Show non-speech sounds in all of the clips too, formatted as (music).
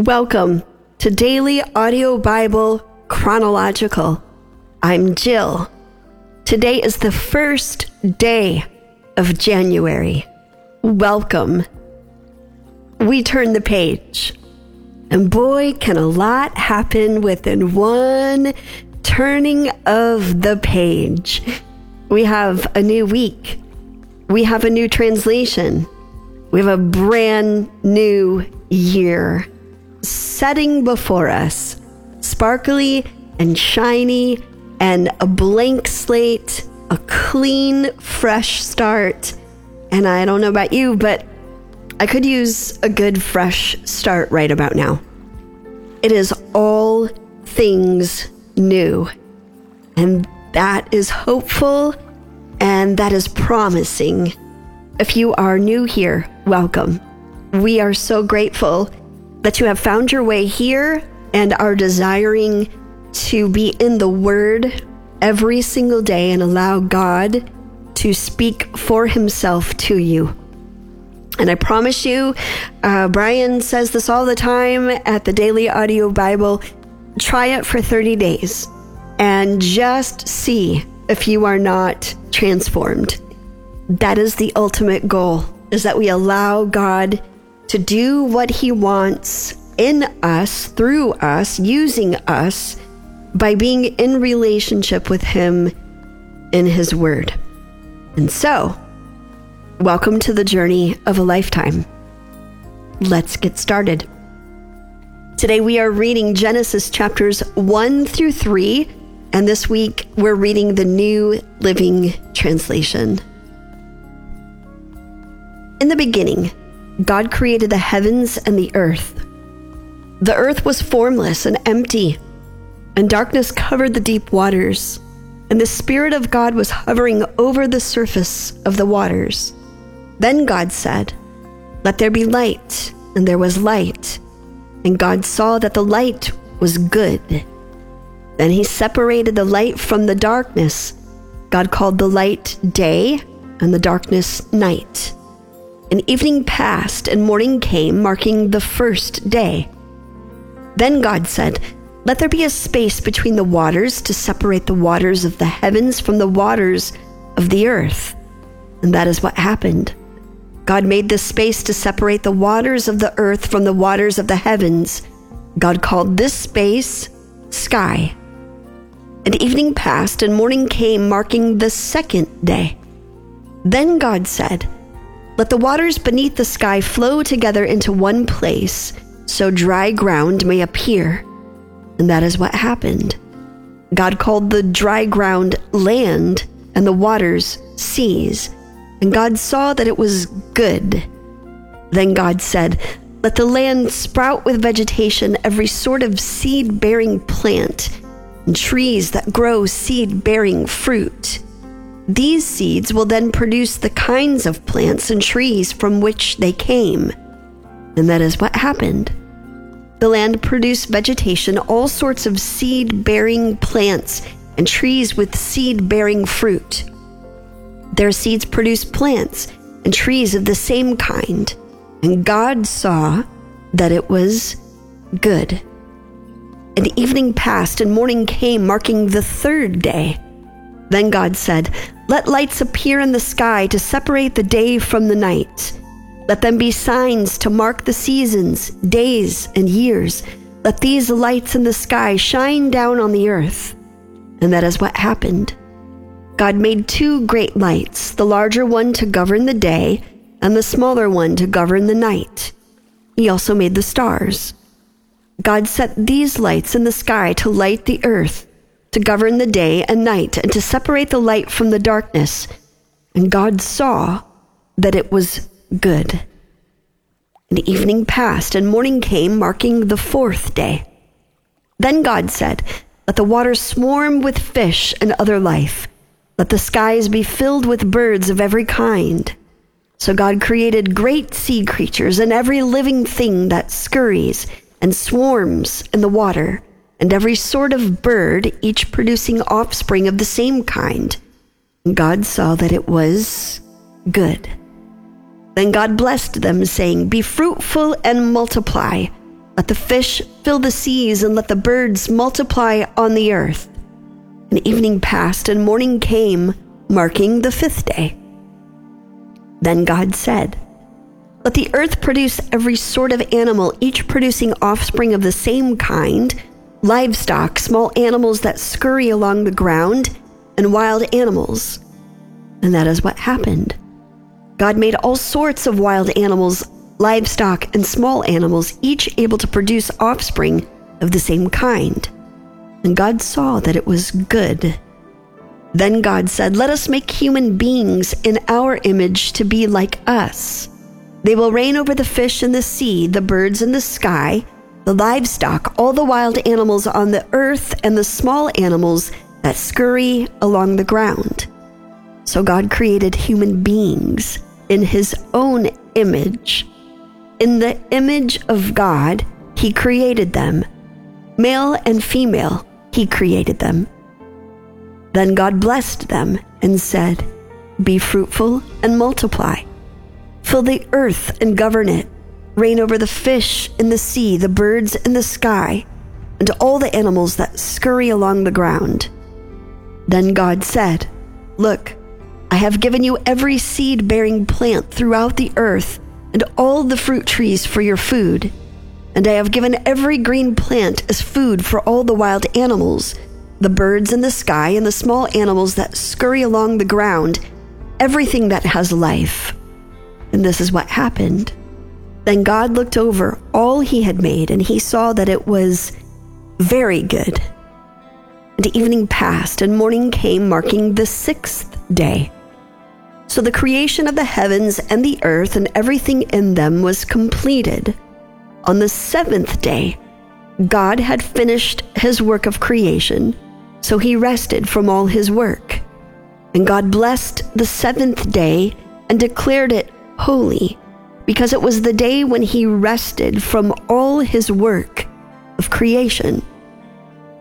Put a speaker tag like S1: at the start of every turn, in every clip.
S1: Welcome to Daily Audio Bible Chronological. I'm Jill. Today is the first day of January. Welcome. We turn the page, and boy, can a lot happen within one turning of the page. We have a new week, we have a new translation, we have a brand new year setting before us, sparkly and shiny, and a blank slate, a clean, fresh start. And I don't know about you, but I could use a good, fresh start right about now. It is all things new. And that is hopeful and that is promising. If you are new here, welcome. We are so grateful that you have found your way here and are desiring to be in the Word every single day and allow God to speak for Himself to you. And I promise you, uh, Brian says this all the time at the Daily Audio Bible try it for 30 days and just see if you are not transformed. That is the ultimate goal, is that we allow God to do what He wants in us, through us, using us by being in relationship with Him in His Word. And so, welcome to the journey of a lifetime. Let's get started. Today we are reading Genesis chapters 1 through 3, and this week we're reading the New Living Translation. In the beginning, God created the heavens and the earth. The earth was formless and empty, and darkness covered the deep waters, and the Spirit of God was hovering over the surface of the waters. Then God said, Let there be light, and there was light. And God saw that the light was good. Then he separated the light from the darkness. God called the light day, and the darkness night. And evening passed, and morning came, marking the first day. Then God said, Let there be a space between the waters to separate the waters of the heavens from the waters of the earth. And that is what happened. God made this space to separate the waters of the earth from the waters of the heavens. God called this space sky. And evening passed, and morning came, marking the second day. Then God said, let the waters beneath the sky flow together into one place, so dry ground may appear. And that is what happened. God called the dry ground land and the waters seas. And God saw that it was good. Then God said, Let the land sprout with vegetation, every sort of seed bearing plant, and trees that grow seed bearing fruit. These seeds will then produce the kinds of plants and trees from which they came. And that is what happened. The land produced vegetation, all sorts of seed bearing plants and trees with seed bearing fruit. Their seeds produced plants and trees of the same kind. And God saw that it was good. And evening passed and morning came, marking the third day. Then God said, let lights appear in the sky to separate the day from the night. Let them be signs to mark the seasons, days, and years. Let these lights in the sky shine down on the earth. And that is what happened. God made two great lights, the larger one to govern the day, and the smaller one to govern the night. He also made the stars. God set these lights in the sky to light the earth to govern the day and night, and to separate the light from the darkness. And God saw that it was good. And evening passed, and morning came, marking the fourth day. Then God said, Let the waters swarm with fish and other life. Let the skies be filled with birds of every kind. So God created great sea creatures and every living thing that scurries and swarms in the water and every sort of bird, each producing offspring of the same kind. God saw that it was good. Then God blessed them, saying, Be fruitful and multiply, Let the fish fill the seas, and let the birds multiply on the earth. And evening passed, and morning came, marking the fifth day. Then God said, Let the earth produce every sort of animal, each producing offspring of the same kind livestock, small animals that scurry along the ground, and wild animals. And that is what happened. God made all sorts of wild animals, livestock, and small animals, each able to produce offspring of the same kind. And God saw that it was good. Then God said, Let us make human beings in our image to be like us. They will reign over the fish in the sea, the birds in the sky, the livestock, all the wild animals on the earth, and the small animals that scurry along the ground. So God created human beings in his own image. In the image of God, he created them. Male and female, he created them. Then God blessed them and said, Be fruitful and multiply. Fill the earth and govern it. Reign over the fish in the sea, the birds in the sky, and all the animals that scurry along the ground. Then God said, Look, I have given you every seed bearing plant throughout the earth, and all the fruit trees for your food. And I have given every green plant as food for all the wild animals, the birds in the sky, and the small animals that scurry along the ground, everything that has life. And this is what happened. Then God looked over all he had made, and he saw that it was very good. And evening passed, and morning came, marking the sixth day. So the creation of the heavens and the earth and everything in them was completed. On the seventh day, God had finished his work of creation, so he rested from all his work. And God blessed the seventh day and declared it holy, because it was the day when he rested from all his work of creation.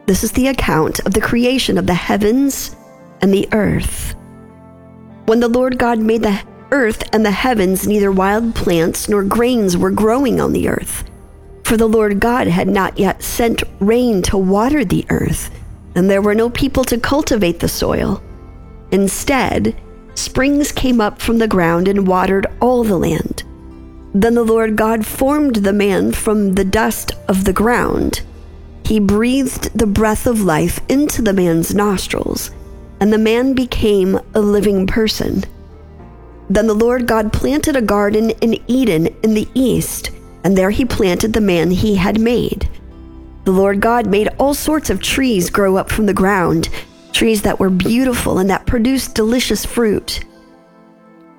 S1: This is the account of the creation of the heavens and the earth. When the Lord God made the earth and the heavens, neither wild plants nor grains were growing on the earth. For the Lord God had not yet sent rain to water the earth, and there were no people to cultivate the soil. Instead, springs came up from the ground and watered all the land. Then the Lord God formed the man from the dust of the ground. He breathed the breath of life into the man's nostrils and the man became a living person. Then the Lord God planted a garden in Eden in the east, and there he planted the man he had made. The Lord God made all sorts of trees grow up from the ground, trees that were beautiful and that produced delicious fruit.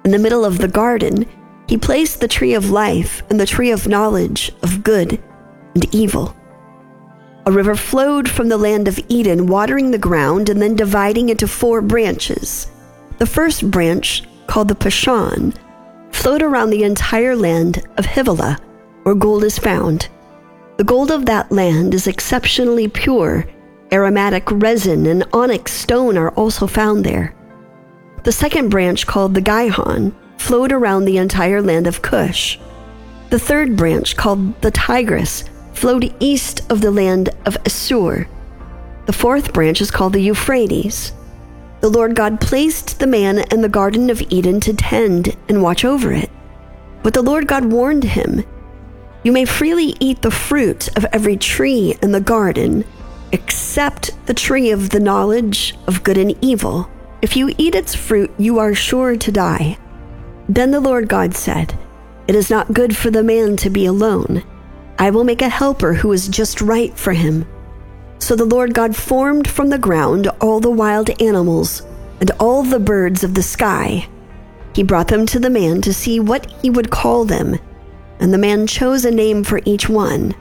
S1: In the middle of the garden, he placed the tree of life and the tree of knowledge of good and evil. A river flowed from the land of Eden, watering the ground and then dividing into four branches. The first branch, called the Pishon, flowed around the entire land of Havilah, where gold is found. The gold of that land is exceptionally pure. Aromatic resin and onyx stone are also found there. The second branch, called the Gihon, flowed around the entire land of Cush. The third branch, called the Tigris, flowed east of the land of Asshur. The fourth branch is called the Euphrates. The Lord God placed the man in the Garden of Eden to tend and watch over it. But the Lord God warned him You may freely eat the fruit of every tree in the garden, except the tree of the knowledge of good and evil. If you eat its fruit, you are sure to die. Then the Lord God said, It is not good for the man to be alone. I will make a helper who is just right for him. So the Lord God formed from the ground all the wild animals and all the birds of the sky. He brought them to the man to see what he would call them, and the man chose a name for each one.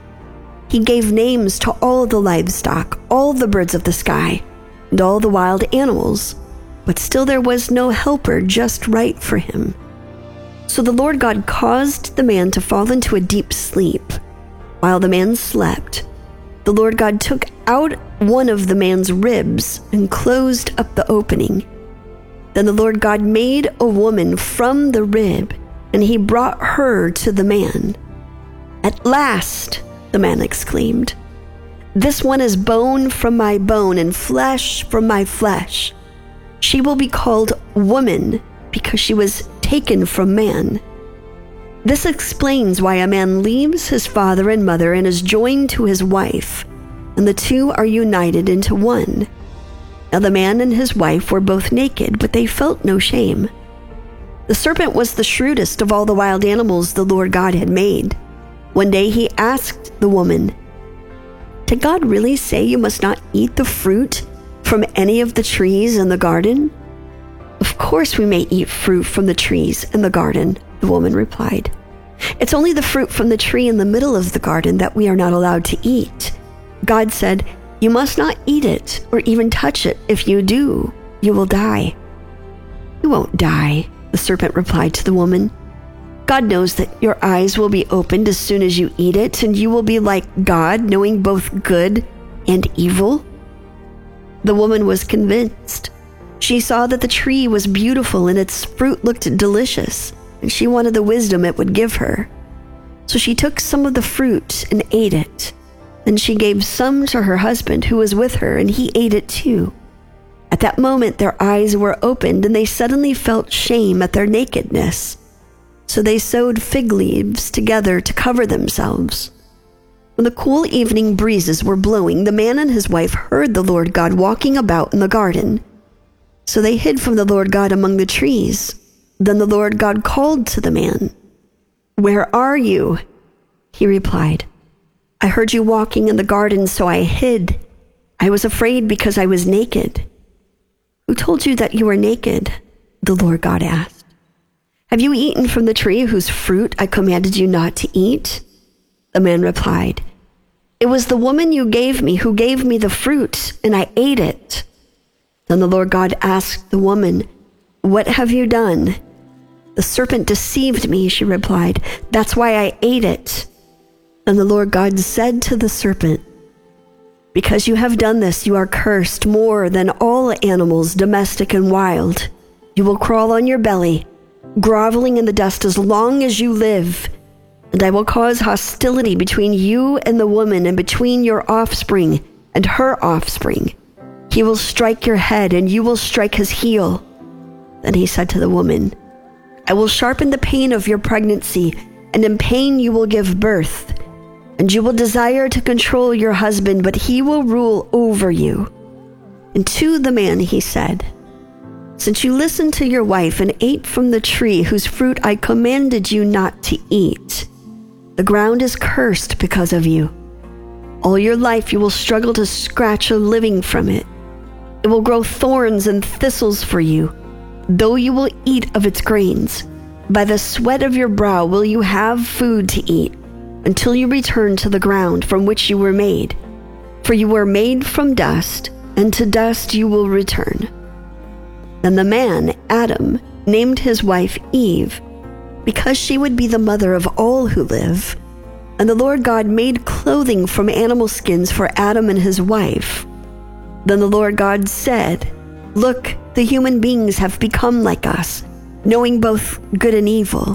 S1: He gave names to all the livestock, all the birds of the sky, and all the wild animals, but still there was no helper just right for him. So the Lord God caused the man to fall into a deep sleep. While the man slept, the Lord God took out one of the man's ribs and closed up the opening. Then the Lord God made a woman from the rib, and he brought her to the man. At last, the man exclaimed. This one is bone from my bone and flesh from my flesh. She will be called woman because she was taken from man. This explains why a man leaves his father and mother and is joined to his wife, and the two are united into one. Now the man and his wife were both naked, but they felt no shame. The serpent was the shrewdest of all the wild animals the Lord God had made. One day he asked the woman, Did God really say you must not eat the fruit from any of the trees in the garden? Of course we may eat fruit from the trees in the garden, the woman replied. It's only the fruit from the tree in the middle of the garden that we are not allowed to eat. God said, You must not eat it or even touch it. If you do, you will die. You won't die, the serpent replied to the woman. God knows that your eyes will be opened as soon as you eat it, and you will be like God, knowing both good and evil. The woman was convinced. She saw that the tree was beautiful and its fruit looked delicious, and she wanted the wisdom it would give her. So she took some of the fruit and ate it. Then she gave some to her husband who was with her, and he ate it too. At that moment, their eyes were opened, and they suddenly felt shame at their nakedness. So they sewed fig leaves together to cover themselves. When the cool evening breezes were blowing, the man and his wife heard the Lord God walking about in the garden. So they hid from the Lord God among the trees. Then the Lord God called to the man, Where are you? He replied, I heard you walking in the garden, so I hid. I was afraid because I was naked. Who told you that you were naked? The Lord God asked. Have you eaten from the tree whose fruit I commanded you not to eat? The man replied, It was the woman you gave me who gave me the fruit, and I ate it. Then the Lord God asked the woman, What have you done? The serpent deceived me, she replied. That's why I ate it. And the Lord God said to the serpent, Because you have done this, you are cursed more than all animals, domestic and wild. You will crawl on your belly, groveling in the dust as long as you live. And I will cause hostility between you and the woman, and between your offspring and her offspring. He will strike your head, and you will strike his heel. Then he said to the woman, I will sharpen the pain of your pregnancy, and in pain you will give birth. And you will desire to control your husband, but he will rule over you. And to the man he said, Since you listened to your wife and ate from the tree whose fruit I commanded you not to eat, the ground is cursed because of you. All your life you will struggle to scratch a living from it. It will grow thorns and thistles for you, though you will eat of its grains. By the sweat of your brow will you have food to eat, until you return to the ground from which you were made. For you were made from dust, and to dust you will return. Then the man, Adam, named his wife Eve, because she would be the mother of all who live. And the Lord God made clothing from animal skins for Adam and his wife. Then the Lord God said, Look, the human beings have become like us, knowing both good and evil.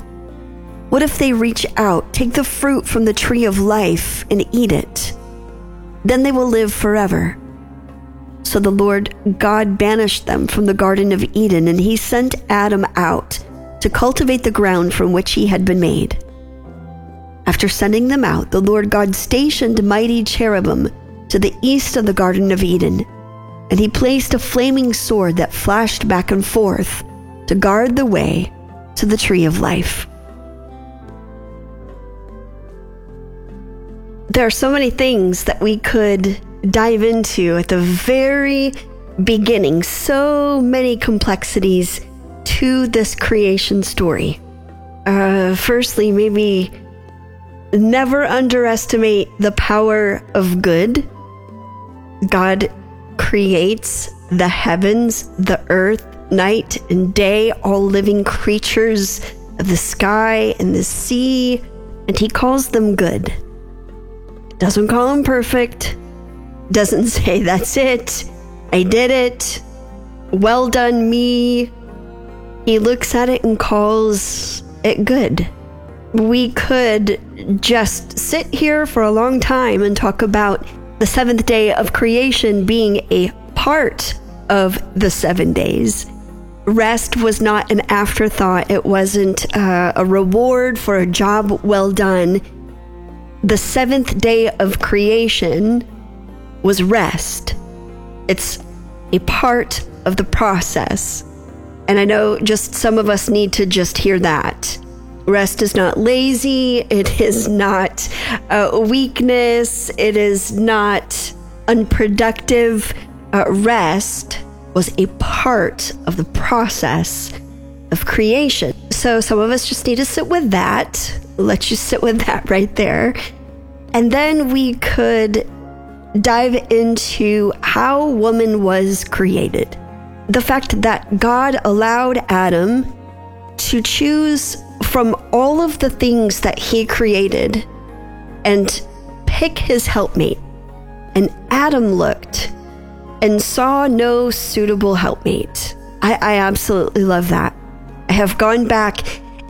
S1: What if they reach out, take the fruit from the tree of life, and eat it? Then they will live forever. So the Lord God banished them from the Garden of Eden, and he sent Adam out to cultivate the ground from which he had been made. After sending them out, the Lord God stationed mighty cherubim to the east of the Garden of Eden and he placed a flaming sword that flashed back and forth to guard the way to the tree of life. There are so many things that we could dive into at the very beginning, so many complexities to this creation story. Uh, firstly, maybe never underestimate the power of good. God creates the heavens, the earth, night and day, all living creatures of the sky and the sea, and he calls them good. Doesn't call them perfect, doesn't (laughs) say, That's it, I did it, well done, me. He looks at it and calls it good. we could just sit here for a long time and talk about the seventh day of creation being a part of the seven days. Rest was not an afterthought, it wasn't uh, a reward for a job well done. The seventh day of creation was rest. It's a part of the process. And I know just some of us need to just hear that. Rest is not lazy. It is not a weakness. It is not unproductive. Uh, rest was a part of the process of creation. So some of us just need to sit with that. Let you sit with that right there. And then we could dive into how woman was created. The fact that God allowed Adam to choose from all of the things that he created and pick his helpmate. And Adam looked and saw no suitable helpmate. I, I absolutely love that. I have gone back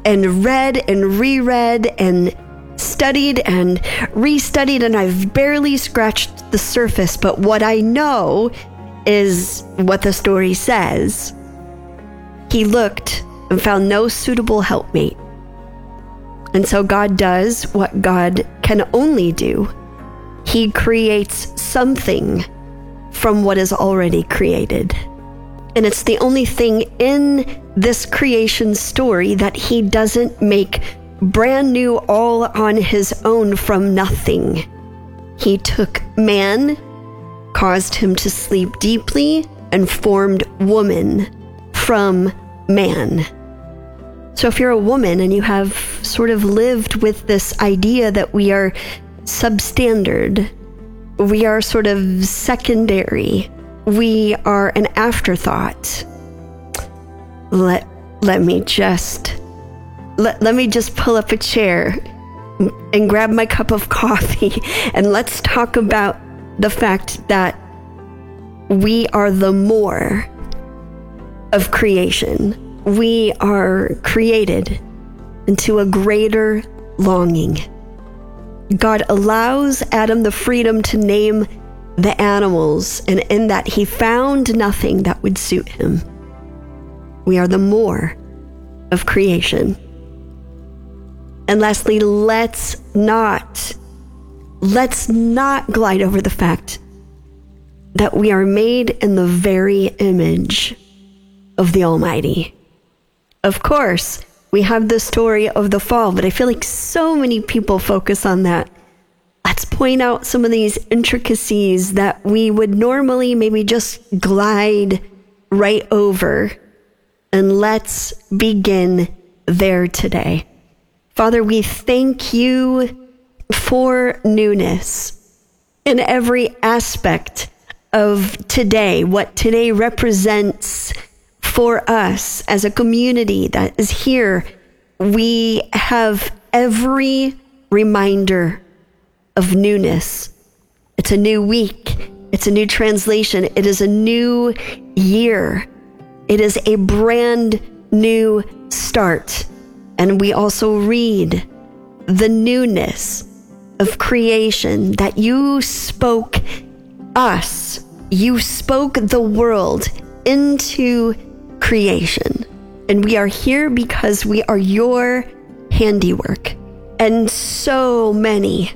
S1: and read and reread and studied and restudied, and I've barely scratched the surface. But what I know is what the story says. He looked and found no suitable helpmate. And so God does what God can only do He creates something from what is already created. And it's the only thing in this creation story that He doesn't make brand new all on His own from nothing. He took man, caused him to sleep deeply, and formed woman from man. So, if you're a woman and you have sort of lived with this idea that we are substandard, we are sort of secondary, we are an afterthought, let, let me just let, let me just pull up a chair and grab my cup of coffee (laughs) and let's talk about the fact that we are the more of creation we are created into a greater longing. God allows Adam the freedom to name the animals, and in that he found nothing that would suit him. We are the more of creation. And lastly, let's not, let's not glide over the fact that we are made in the very image of the Almighty. Of course, we have the story of the fall, but I feel like so many people focus on that. Let's point out some of these intricacies that we would normally maybe just glide right over. And let's begin there today. Father, we thank you for newness in every aspect of today, what today represents for us as a community that is here, we have every reminder of newness. It's a new week. It's a new translation. It is a new year. It is a brand new start. And we also read the newness of creation that you spoke us, you spoke the world into creation. And we are here because we are your handiwork. And so many,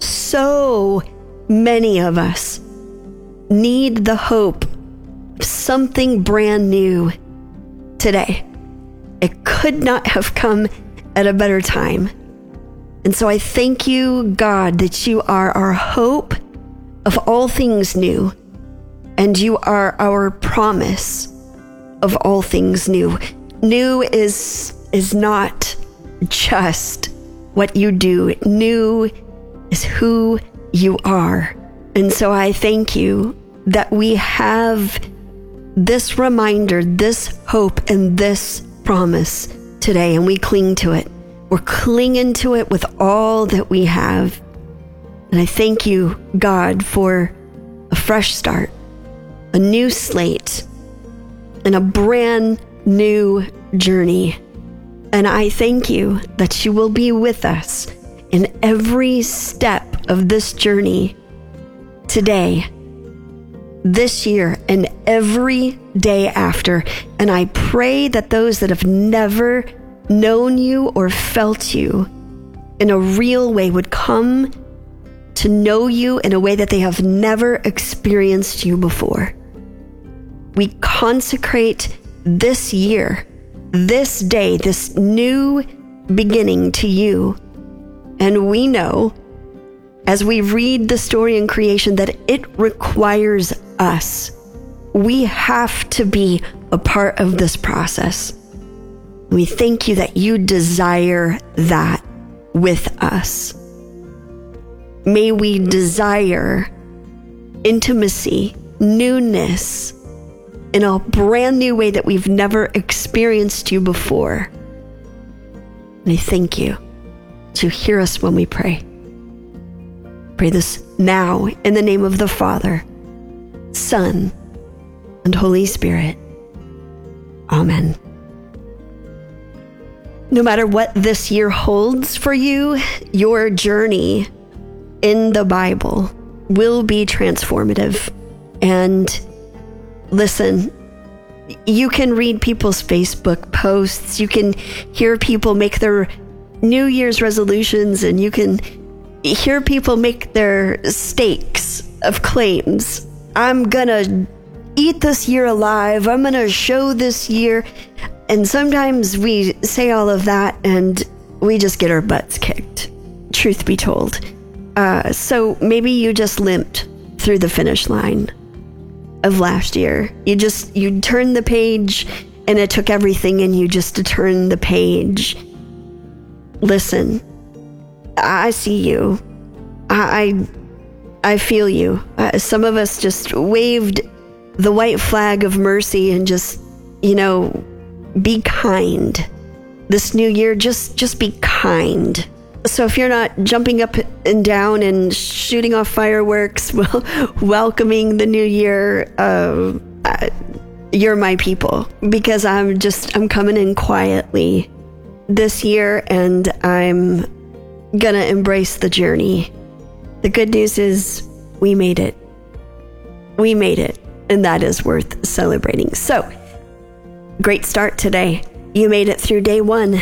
S1: so many of us need the hope of something brand new today. It could not have come at a better time. And so I thank you, God, that you are our hope of all things new, and you are our promise of all things new. New is is not just what you do. New is who you are. And so I thank you that we have this reminder, this hope, and this promise today, and we cling to it. We're clinging to it with all that we have. And I thank you, God, for a fresh start, a new slate, and a brand new journey. And I thank you that you will be with us in every step of this journey today, this year, and every day after. And I pray that those that have never known you or felt you in a real way would come to know you in a way that they have never experienced you before. We consecrate this year, this day, this new beginning to you. And we know as we read the story in creation that it requires us. We have to be a part of this process. We thank you that you desire that with us. May we desire intimacy, newness in a brand new way that we've never experienced you before. And I thank you to hear us when we pray. Pray this now in the name of the Father, Son, and Holy Spirit. Amen. No matter what this year holds for you, your journey in the Bible will be transformative. And listen, you can read people's Facebook posts, you can hear people make their New Year's resolutions, and you can hear people make their stakes of claims. I'm gonna eat this year alive, I'm gonna show this year. And sometimes we say all of that and we just get our butts kicked, truth be told. Uh, so maybe you just limped through the finish line of last year. You just you turned the page and it took everything in you just to turn the page. Listen, I see you. I I feel you. Uh, some of us just waved the white flag of mercy and just, you know, be kind. This new year just just be kind so if you're not jumping up and down and shooting off fireworks, (laughs) well, welcoming the new year, uh, uh, you're my people because I'm just I'm coming in quietly this year and I'm gonna embrace the journey. The good news is we made it. We made it, and that is worth celebrating. So, great start today. You made it through day one,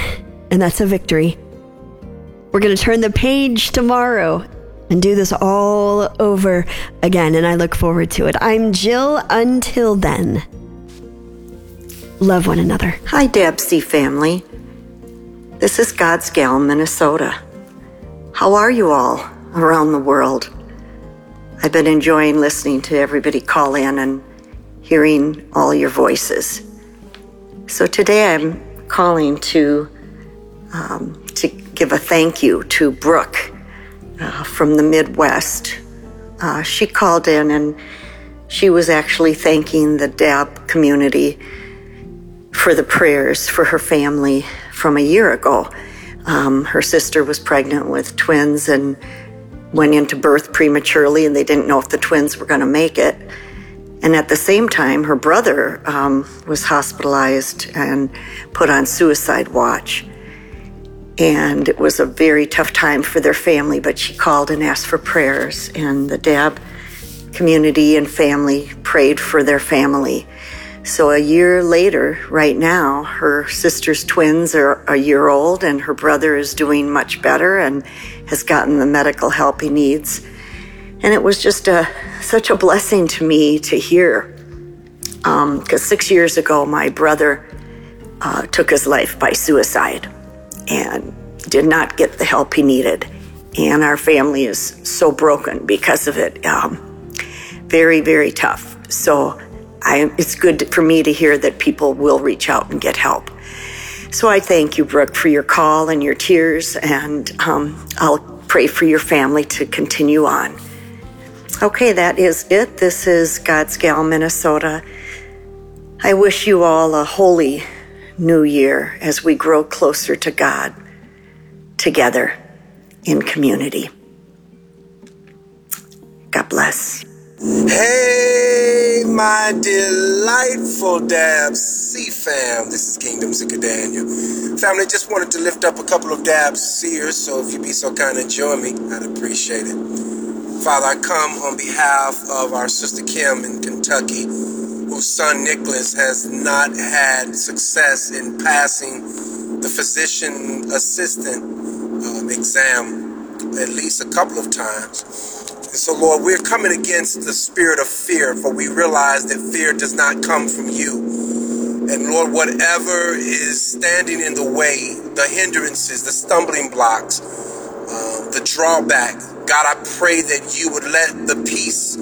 S1: and that's a victory. We're going to turn the page tomorrow and do this all over again, and I look forward to it. I'm Jill. Until then, love one another.
S2: Hi, DABC family. This is God's Gal, Minnesota. How are you all around the world? I've been enjoying listening to everybody call in and hearing all your voices. So today I'm calling to um, to give a thank you to Brooke uh, from the Midwest. Uh, she called in and she was actually thanking the DAB community for the prayers for her family from a year ago. Um, her sister was pregnant with twins and went into birth prematurely, and they didn't know if the twins were going to make it. And at the same time, her brother um, was hospitalized and put on suicide watch. And it was a very tough time for their family, but she called and asked for prayers. And the DAB community and family prayed for their family. So a year later, right now, her sister's twins are a year old, and her brother is doing much better and has gotten the medical help he needs. And it was just a, such a blessing to me to hear. Because um, six years ago, my brother uh, took his life by suicide and did not get the help he needed. And our family is so broken because of it. Um, very, very tough. So I, it's good for me to hear that people will reach out and get help. So I thank you, Brooke, for your call and your tears, and um, I'll pray for your family to continue on. Okay, that is it. This is God's Gal, Minnesota. I wish you all a holy new year as we grow closer to God together in community. God bless.
S3: Hey, my delightful DABC fam. This is Kingdom Seeker Daniel Family, just wanted to lift up a couple of dabs seers, so if you'd be so kind and join me, I'd appreciate it. Father, I come on behalf of our sister Kim in Kentucky, son Nicholas has not had success in passing the physician assistant um, exam at least a couple of times. And so, Lord, we're coming against the spirit of fear, for we realize that fear does not come from you. And Lord, whatever is standing in the way, the hindrances, the stumbling blocks, uh, the drawback, God, I pray that you would let the peace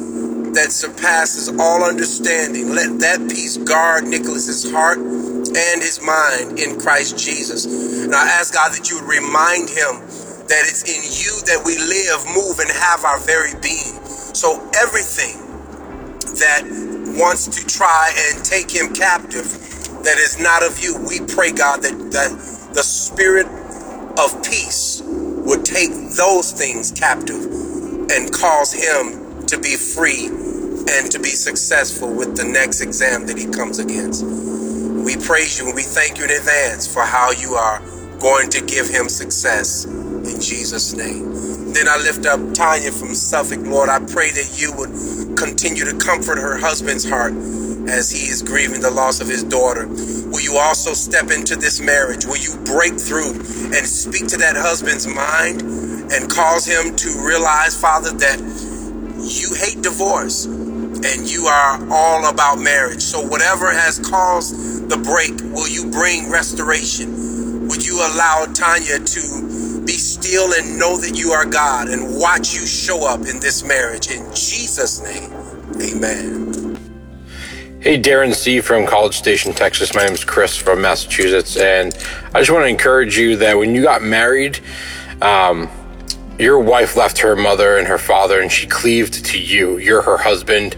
S3: that surpasses all understanding, let that peace guard Nicholas's heart and his mind in Christ Jesus. And I ask God that you would remind him that it's in you that we live, move, and have our very being. So everything that wants to try and take him captive that is not of you. We pray, God, that, that the spirit of peace would take those things captive and cause him to be free and to be successful with the next exam that he comes against. We praise you and we thank you in advance for how you are going to give him success in Jesus' name. Then I lift up Tanya from Suffolk, Lord. I pray that you would continue to comfort her husband's heart as he is grieving the loss of his daughter. Will you also step into this marriage? Will you break through and speak to that husband's mind and cause him to realize, Father, that you hate divorce and you are all about marriage. So, whatever has caused the break, will you bring restoration? Would you allow Tanya to be still and know that you are God and watch you show up in this marriage? In Jesus' name, amen.
S4: Hey, Darren C. from College Station, Texas. My name is Chris from Massachusetts, and I just want to encourage you that when you got married, um, your wife left her mother and her father, and she cleaved to you. You're her husband,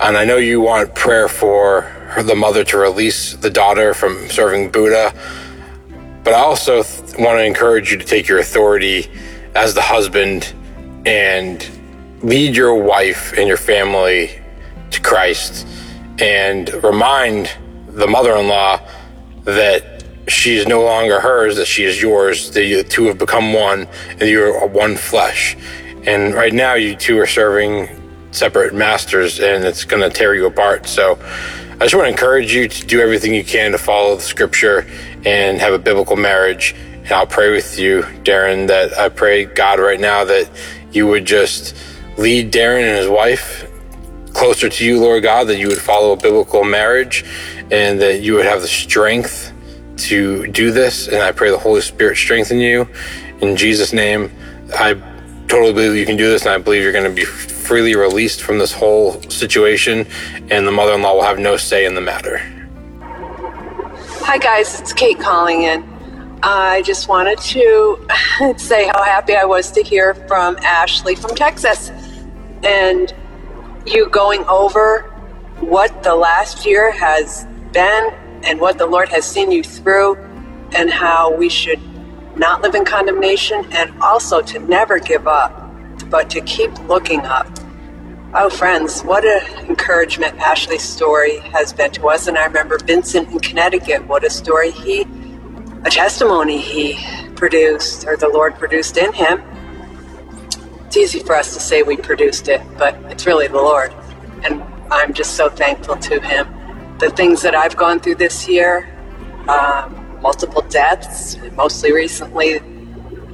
S4: and I know you want prayer for her, the mother to release the daughter from serving Buddha, but I also th- want to encourage you to take your authority as the husband and lead your wife and your family to Christ and remind the mother in law that she is no longer hers, that she is yours, that you two have become one, and you're one flesh. And right now, you two are serving separate masters, and it's going to tear you apart. So, I just want to encourage you to do everything you can to follow the scripture and have a biblical marriage. And I'll pray with you, Darren, that I pray, God, right now that you would just lead Darren and his wife closer to you, Lord God, that you would follow a biblical marriage and that you would have the strength to do this. And I pray the Holy Spirit strengthen you. In Jesus' name, I totally believe you can do this, and I believe you're going to be freely released from this whole situation, and the mother in law will have no say in the matter.
S5: Hi, guys, it's Kate calling in. I just wanted to (laughs) say how happy I was to hear from Ashley from Texas. And you going over what the last year has been and what the Lord has seen you through, and how we should not live in condemnation and also to never give up, but to keep looking up. Oh, friends, what an encouragement Ashley's story has been to us. And I remember Vincent in Connecticut, what a story he, a testimony he produced, or the Lord produced in him it's easy for us to say we produced it, but it's really the Lord. And I'm just so thankful to Him. The things that I've gone through this year, um, multiple deaths, mostly recently,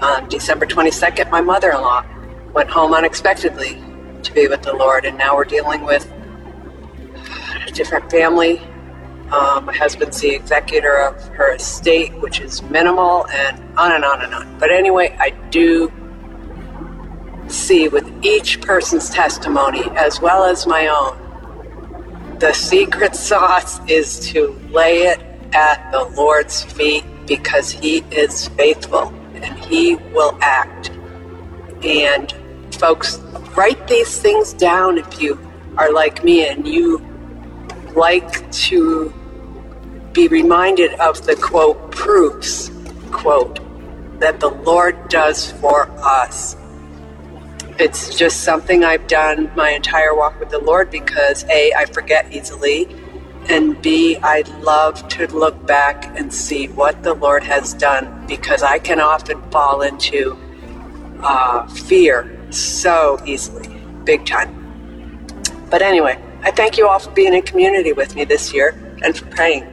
S5: on December 22nd, my mother in law went home unexpectedly to be with the Lord, and now we're dealing with a different family. Um, my husband's the executor of her estate, which is minimal, and on and on and on. But anyway, I do see with each person's testimony, as well as my own, the secret sauce is to lay it at the Lord's feet because He is faithful and He will act. And folks, write these things down if you are like me and you like to be reminded of the quote proofs quote that the Lord does for us it's just something I've done my entire walk with the Lord because A, I forget easily, And B, I love to look back and see what the Lord has done because I can often fall into uh, fear so easily, big time. But anyway, I thank you all for being in community with me this year and for praying.